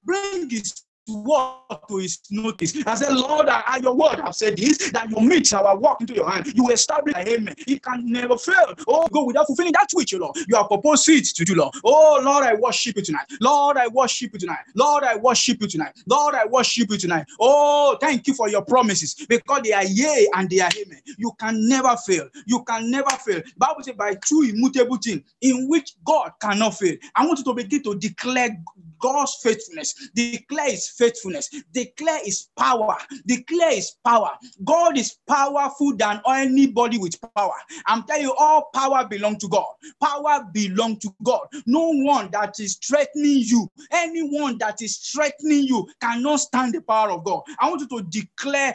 Bring His word to his notice. I said, Lord, I, your word have said this, that your meat shall walk into your hand. You establish a amen. It can never fail. Oh, go without fulfilling that which, you Lord. You have proposed it to do, Lord. Oh, Lord, I worship you tonight. Lord, I worship you tonight. Lord, I worship you tonight. Lord, I worship you tonight. Oh, thank you for your promises because they are yea and they are amen. You can never fail. You can never fail. Bible says by two immutable things in which God cannot fail. I want you to begin to declare God's faithfulness. Declare his faithfulness. Declare his power. Declare his power. God is powerful than anybody with power. I'm telling you, all power belongs to God. Power belongs to God. No one that is threatening you, anyone that is threatening you, cannot stand the power of God. I want you to declare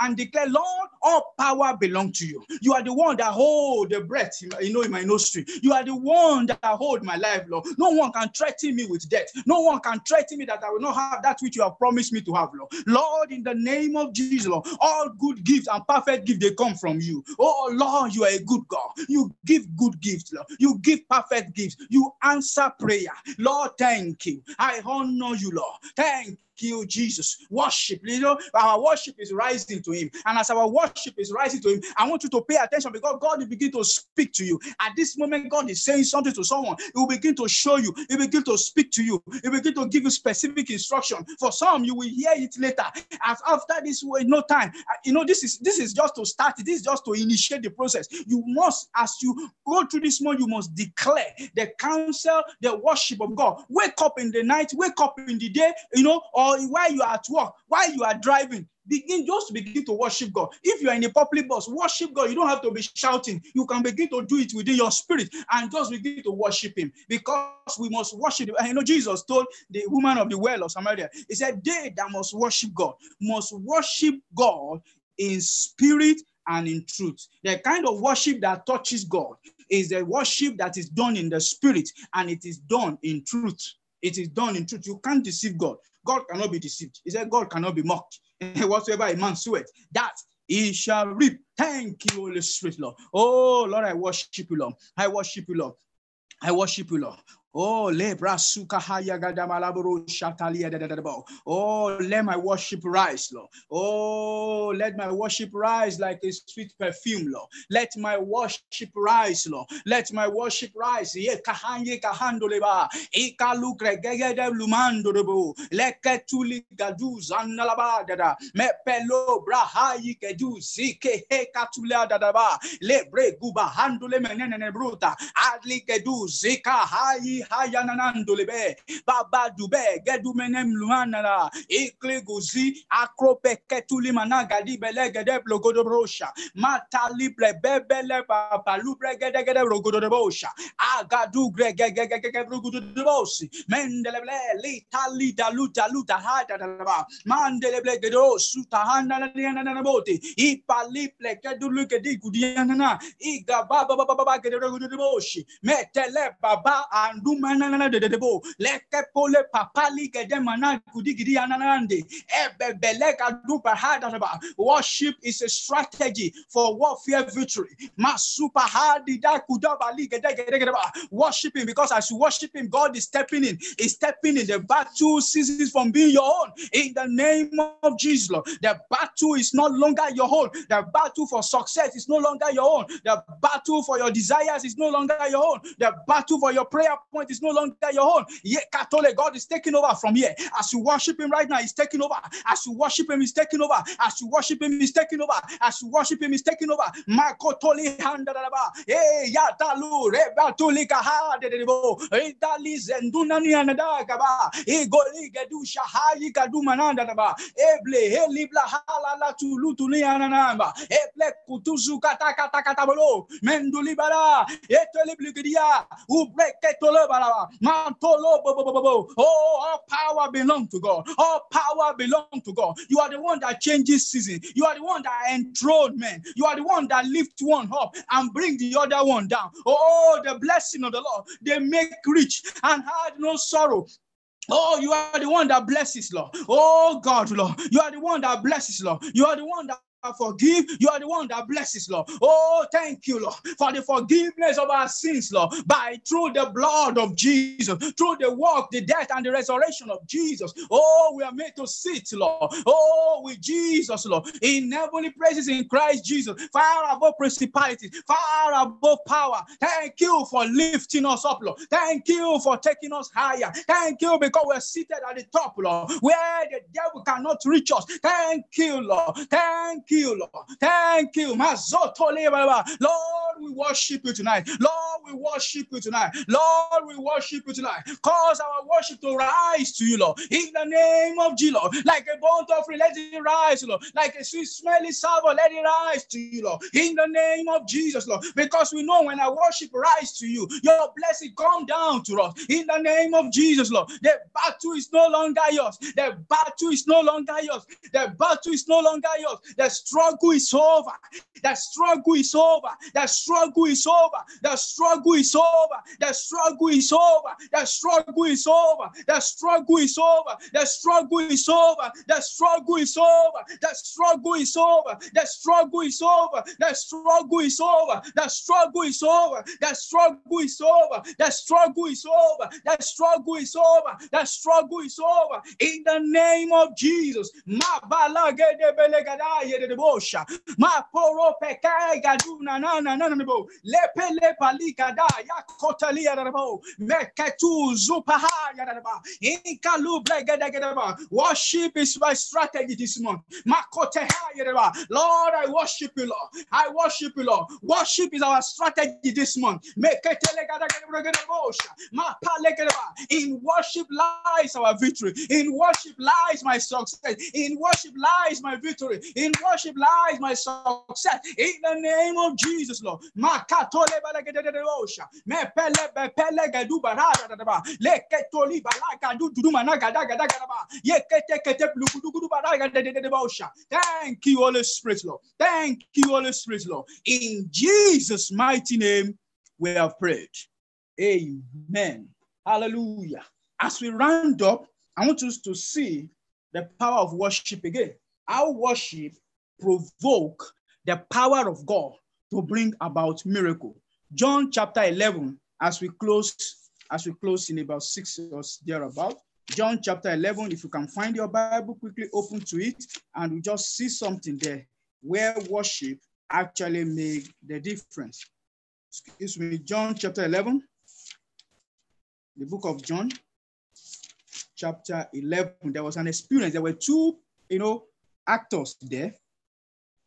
and declare, Lord, all power belong to you. You are the one that hold the breath, you know, in my nostril. You are the one that hold my life, Lord. No one can threaten me with death. No one can threaten me that I will not have that which you have promised me to have, Lord. Lord, in the name of Jesus, Lord, all good gifts and perfect gifts, they come from you. Oh, Lord, you are a good God. You give good gifts, Lord. You give perfect gifts. You answer prayer. Lord, thank you. I honor you, Lord. Thank you, Jesus. Worship, you know, our worship is rising to Him. And as our worship is rising to Him, I want you to pay attention because God will begin to speak to you. At this moment, God is saying something to someone. He will begin to show you, He will begin to speak to you, He will begin to give you specific instruction. For some, you will hear it later. As after this, no time. Uh, you know, this is this is just to start, this is just to initiate the process. You must, as you go through this month, you must declare the counsel, the worship of God. Wake up in the night, wake up in the day, you know, or or while you are at work, while you are driving, begin just begin to worship God. If you are in a public bus, worship God. You don't have to be shouting. You can begin to do it within your spirit and just begin to worship Him because we must worship. Him. You know, Jesus told the woman of the well of Samaria, He said, They that must worship God must worship God in spirit and in truth. The kind of worship that touches God is the worship that is done in the spirit and it is done in truth. It is done in truth. You can't deceive God. God cannot be deceived. He said, God cannot be mocked. Whatsoever a man soweth, that he shall reap. Thank you, Holy Spirit, Lord. Oh, Lord, I worship you, Lord. I worship you, Lord. I worship you, Lord. Oh, lebra suka haya gadamalaburu shatalia dadadabo. Oh, let my worship rise, Lord. Oh, let my worship rise like a sweet perfume, Lord. Let my worship rise, Lord. Let my worship rise. Ye kahanye kahando leba. Ika lukre gegede lumando debo. Leke tuli gadu zanalaba dada. Me pelo brahayi kedu zike he katula dadaba. Lebre guba handule menene bruta. Adli kedu zika hayi hayananandolebe baba dube gedu menem luanala ikle gozi akrope ketuli managadi bele gede blogodo brosha matali ble bebele papa lubre gede gede blogodo brosha agadu gre gege gege blogodo brosi mendele ble li tali dalu dalu da hada da mandele ble gedo suta handa na na na bote ipali ple kedu lu gedi gudiana na iga baba baba gede blogodo broshi metele baba andu dumanana de debo leke pole papali gede mana kudigidi ananande. Ebebele kadu bahada worship is a strategy for warfare victory. Masupa hadi da kudabali gede gede gede worshiping because as you worship him God is stepping in. Is stepping in the battle ceases from being your own. In the name of Jesus Lord. the battle is no longer your own. The battle for success is no longer your own. The battle for your desires is no longer your own. The battle for your prayer point point is no longer your own. Yeah, Catholic, God is taking over from here. As you worship Him right now, He's taking over. As you worship Him, He's taking over. As you worship Him, He's taking over. As you worship Him, He's taking over. Makotoli handaraba. Eh, yatalu rebatuli kaha de debo. Idali eh, zenduna ni anadagaba. Eh, Igoli gedusha hayi kaduma nandaba. Eble eh, helibla halala tulutu ni ananamba. Eble kutuzu kata kata kata bolo. Mendulibara. Etelibligia. Ubreketolobara. Oh, all power belong to God. All power belong to God. You are the one that changes season. You are the one that enthroned men. You are the one that lift one up and bring the other one down. Oh, the blessing of the Lord. They make rich and had no sorrow. Oh, you are the one that blesses, Lord. Oh, God, Lord. You are the one that blesses, Lord. You are the one that forgive. You are the one that blesses, Lord. Oh, thank you, Lord, for the forgiveness of our sins, Lord, by through the blood of Jesus, through the work, the death, and the resurrection of Jesus. Oh, we are made to sit, Lord. Oh, with Jesus, Lord, in heavenly places in Christ Jesus, far above principalities, far above power. Thank you for lifting us up, Lord. Thank you for taking us higher. Thank you because we're seated at the top, Lord, where the devil cannot reach us. Thank you, Lord. Thank you, Lord. Thank you. Lord, we worship you tonight. Lord, we worship you tonight. Lord, we worship you tonight. Cause our worship to rise to you, Lord. In the name of Jesus, Lord. Like a burnt offering, let it rise, Lord. Like a sweet smelling salvo, let it rise to you, Lord. In the name of Jesus, Lord. Because we know when our worship rise to you, your blessing come down to us. In the name of Jesus, Lord. The battle is no longer yours. The battle is no longer yours. The battle is no longer yours. The struggle is over. The struggle is over. The struggle is over. The struggle is over. The struggle is over. The struggle is over. The struggle is over. The struggle is over. The struggle is over. The struggle is over. The struggle is over. The struggle is over. The struggle is over. The struggle is over. The struggle is over. The struggle is over. The struggle is over. In the name of Jesus. Bosha ma poro pekai gaduna na na na na bo. Lepe lepa lika da ya kotali ya da bo. Meketu zupaha ya da ba. Inka lu blega da ga ba. Worship is my strategy this month. Makote ha ya da lord i worship you lord. I worship you lord. Worship is our strategy this month. Meketele ga da ga bosha ma pale ga ba. In worship lies our victory. In worship lies my success. In worship lies my victory. In worship lies my success. In the name of Jesus, Lord. Me pele. Thank you, Holy Spirit, Lord. Thank you, Holy Spirit, Lord. In Jesus' mighty name, we have prayed. Amen. Hallelujah. As we round up, I want us to see the power of worship again. Our worship provoke the power of God to bring about miracle. John chapter 11, as we close, as we close in about six or thereabout. John chapter 11, if you can find your Bible, quickly open to it, and we just see something there where worship actually made the difference. Excuse me, John chapter 11, the book of John, chapter 11. There was an experience. There were two, you know, actors there,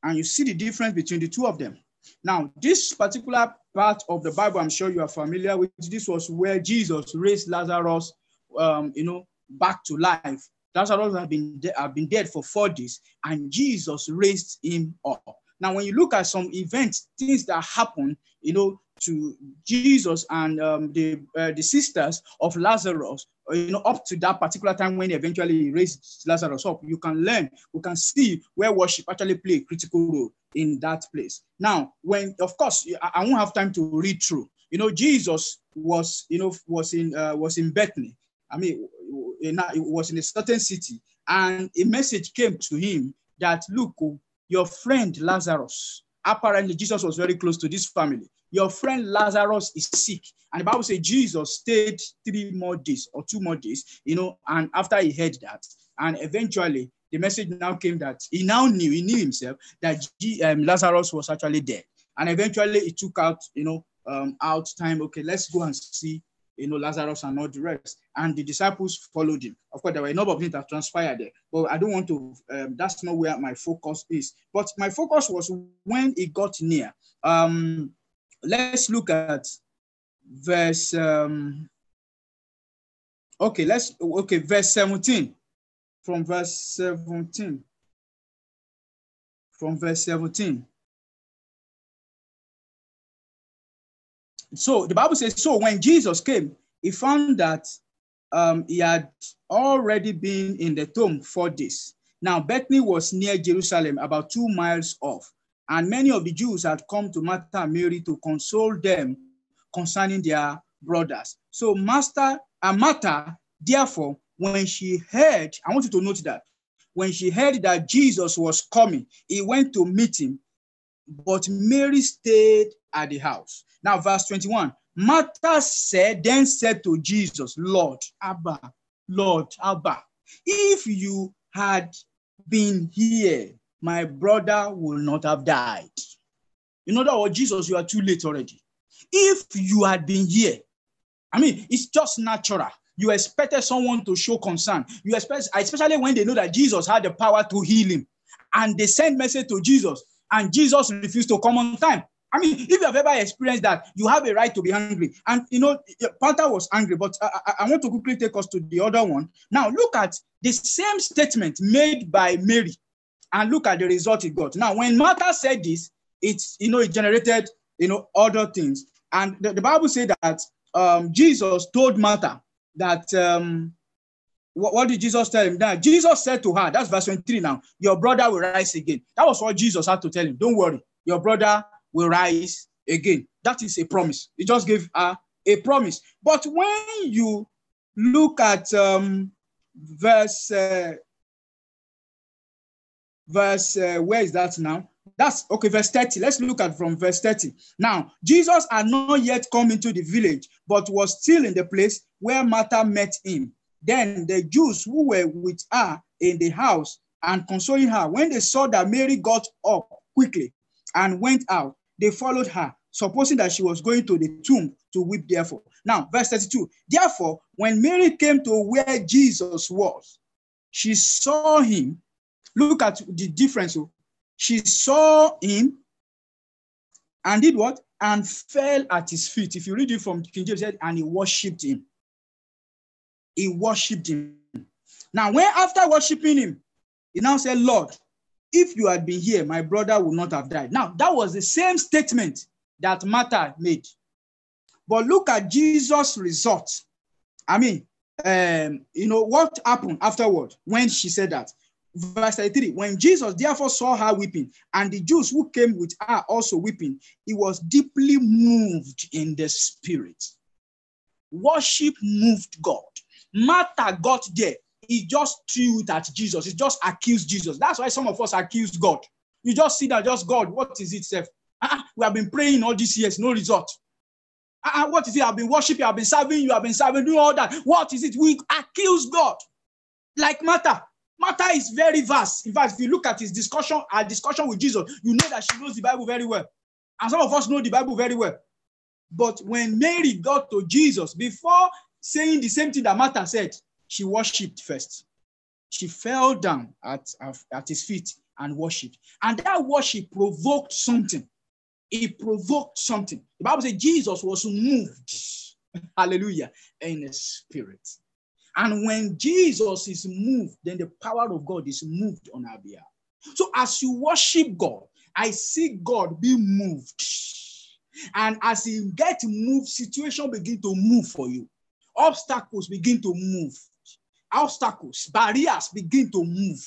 and you see the difference between the two of them. Now, this particular part of the Bible, I'm sure you are familiar with. This was where Jesus raised Lazarus, um, you know, back to life. Lazarus had been, de- had been dead for four days, and Jesus raised him up. Now, when you look at some events, things that happen, you know, to Jesus and um, the uh, the sisters of Lazarus, you know, up to that particular time when he eventually raised Lazarus up, you can learn, you can see where worship actually play a critical role in that place. Now, when of course I, won't have time to read through. You know, Jesus was, you know, was in uh, was in Bethany. I mean, it was in a certain city, and a message came to him that look, your friend Lazarus. Apparently, Jesus was very close to this family your friend Lazarus is sick. And the Bible says Jesus stayed three more days or two more days, you know, and after he heard that, and eventually the message now came that he now knew, he knew himself that um, Lazarus was actually dead. And eventually it took out, you know, um, out time. Okay, let's go and see you know, Lazarus and all the rest. And the disciples followed him. Of course, there were a number of things that transpired there, but I don't want to, um, that's not where my focus is. But my focus was when it got near. Um, let's look at verse, um, okay, let's, okay, verse 17. From verse 17. From verse 17. so the Bible says, so when Jesus came, he found that um, he had already been in the tomb for this. Now, Bethany was near Jerusalem, about two miles off, and many of the Jews had come to Martha and Mary to console them concerning their brothers. So, Master and Martha, therefore, when she heard, I want you to note that when she heard that Jesus was coming, he went to meet him, but Mary stayed at the house. Now, verse 21 Martha said, then said to Jesus, Lord, Abba, Lord, Abba, if you had been here, my brother will not have died. In other words, Jesus, you are too late already. If you had been here, I mean, it's just natural. You expected someone to show concern. You expect, especially when they know that Jesus had the power to heal him, and they send message to Jesus, and Jesus refused to come on time. I mean, if you have ever experienced that, you have a right to be angry. And you know, Martha was angry, but I, I, I, want to quickly take us to the other one. Now, look at the same statement made by Mary, and look at the result it got. Now, when Martha said this, it's you know, it generated you know other things. And the, the Bible said that um, Jesus told Martha that um, what, what, did Jesus tell him? That Jesus said to her, that's verse 23 now, your brother will rise again. That was what Jesus had to tell him. Don't worry, your brother will rise again. That is a promise. He just gave her a promise. But when you look at um, verse, uh, verse, uh, where is that now? That's okay, verse 30. Let's look at from verse 30. Now, Jesus had not yet come into the village, but was still in the place where Martha met him. Then the Jews who were with her in the house and consoling her, when they saw that Mary got up quickly and went out, they followed her, supposing that she was going to the tomb to weep therefore. Now, verse 32. Therefore, when Mary came to where Jesus was, she saw him. Look at the difference. Oh. She saw him and did what? And fell at his feet. If you read it from King James, said, and he worshipped him. He worshipped him. Now, when after worshiping him, he now said, Lord, if you had been here, my brother would not have died. Now, that was the same statement that Martha made. But look at Jesus' result. I mean, um, you know, what happened afterward when she said that? Verse 33 When Jesus therefore saw her weeping, and the Jews who came with her also weeping, he was deeply moved in the spirit. Worship moved God. Martha got there he just threw it at Jesus. He just accused Jesus. That's why some of us accuse God. You just see that just God, what is it, Seth? Ah, uh-uh, we have been praying all these years, no result. Uh-uh, what is it? I've been worshiping, I've been serving you, I've been serving, doing all that. What is it? We accuse God. Like Martha. Martha is very vast. In fact, if you look at his discussion, our discussion with Jesus, you know that she knows the Bible very well. And some of us know the Bible very well. But when Mary got to Jesus, before saying the same thing that Martha said, she worshipped first. She fell down at, at his feet and worshipped. And that worship provoked something. It provoked something. The Bible says Jesus was moved. Hallelujah. In the spirit. And when Jesus is moved, then the power of God is moved on our behalf. So as you worship God, I see God be moved. And as he get moved, situation begin to move for you. Obstacles begin to move obstacles, barriers begin to move.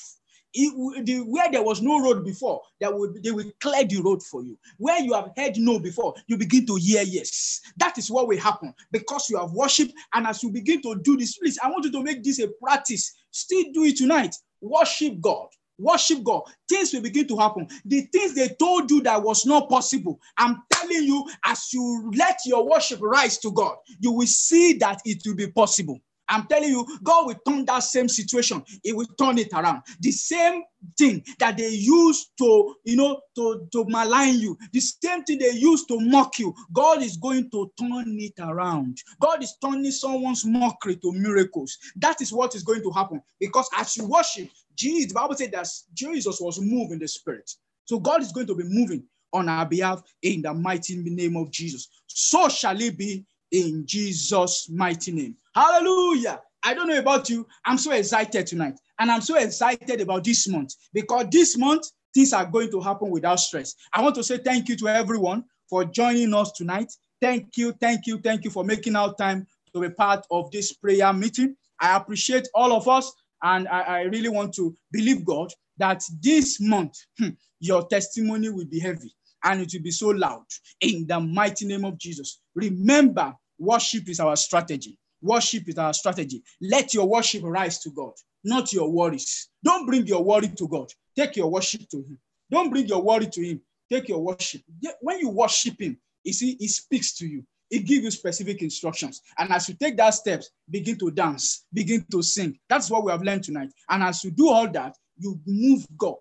It, the, where there was no road before, they will, they will clear the road for you. Where you have heard no before, you begin to hear yes. That is what will happen because you have worship. And as you begin to do this, please, I want you to make this a practice. Still do it tonight. Worship God. Worship God. Things will begin to happen. The things they told you that was not possible. I'm telling you, as you let your worship rise to God, you will see that it will be possible. I'm telling you, God will turn that same situation. He will turn it around. The same thing that they used to, you know, to, to malign you, the same thing they used to mock you, God is going to turn it around. God is turning someone's mockery to miracles. That is what is going to happen. Because as you worship, Jesus, the Bible said that Jesus was moved in the spirit. So God is going to be moving on our behalf in the mighty name of Jesus. So shall it be in Jesus' mighty name. Hallelujah. I don't know about you. I'm so excited tonight. And I'm so excited about this month because this month, things are going to happen without stress. I want to say thank you to everyone for joining us tonight. Thank you, thank you, thank you for making our time to be part of this prayer meeting. I appreciate all of us. And I, I really want to believe God that this month, hmm, your testimony will be heavy and it will be so loud in the mighty name of Jesus. Remember, worship is our strategy. Worship is our strategy. Let your worship rise to God, not your worries. Don't bring your worry to God. Take your worship to Him. Don't bring your worry to Him. Take your worship. When you worship Him, you see, He speaks to you. He gives you specific instructions. And as you take that steps, begin to dance, begin to sing. That's what we have learned tonight. And as you do all that, you move God,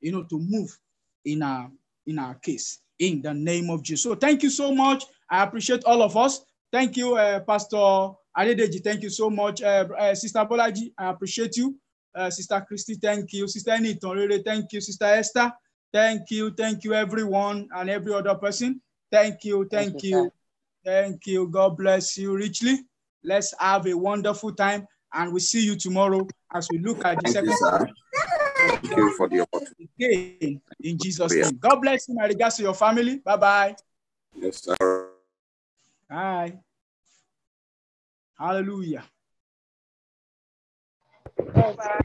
you know, to move in our in our case in the name of Jesus. So thank you so much. I appreciate all of us. Thank you, uh, Pastor Adedeji. Thank you so much. Uh, uh, Sister Bolaji, I appreciate you. Uh, Sister Christy, thank you. Sister Eniton, thank you. Sister Esther, thank you. Thank you, everyone and every other person. Thank you. Thank, thank you. you thank you. God bless you richly. Let's have a wonderful time and we see you tomorrow as we look at the thank second. You, Thank you for the opportunity. Again, in Jesus' name. God bless you. My regards to your family. Bye bye. Yes, sir. Bye. Hallelujah. Bye.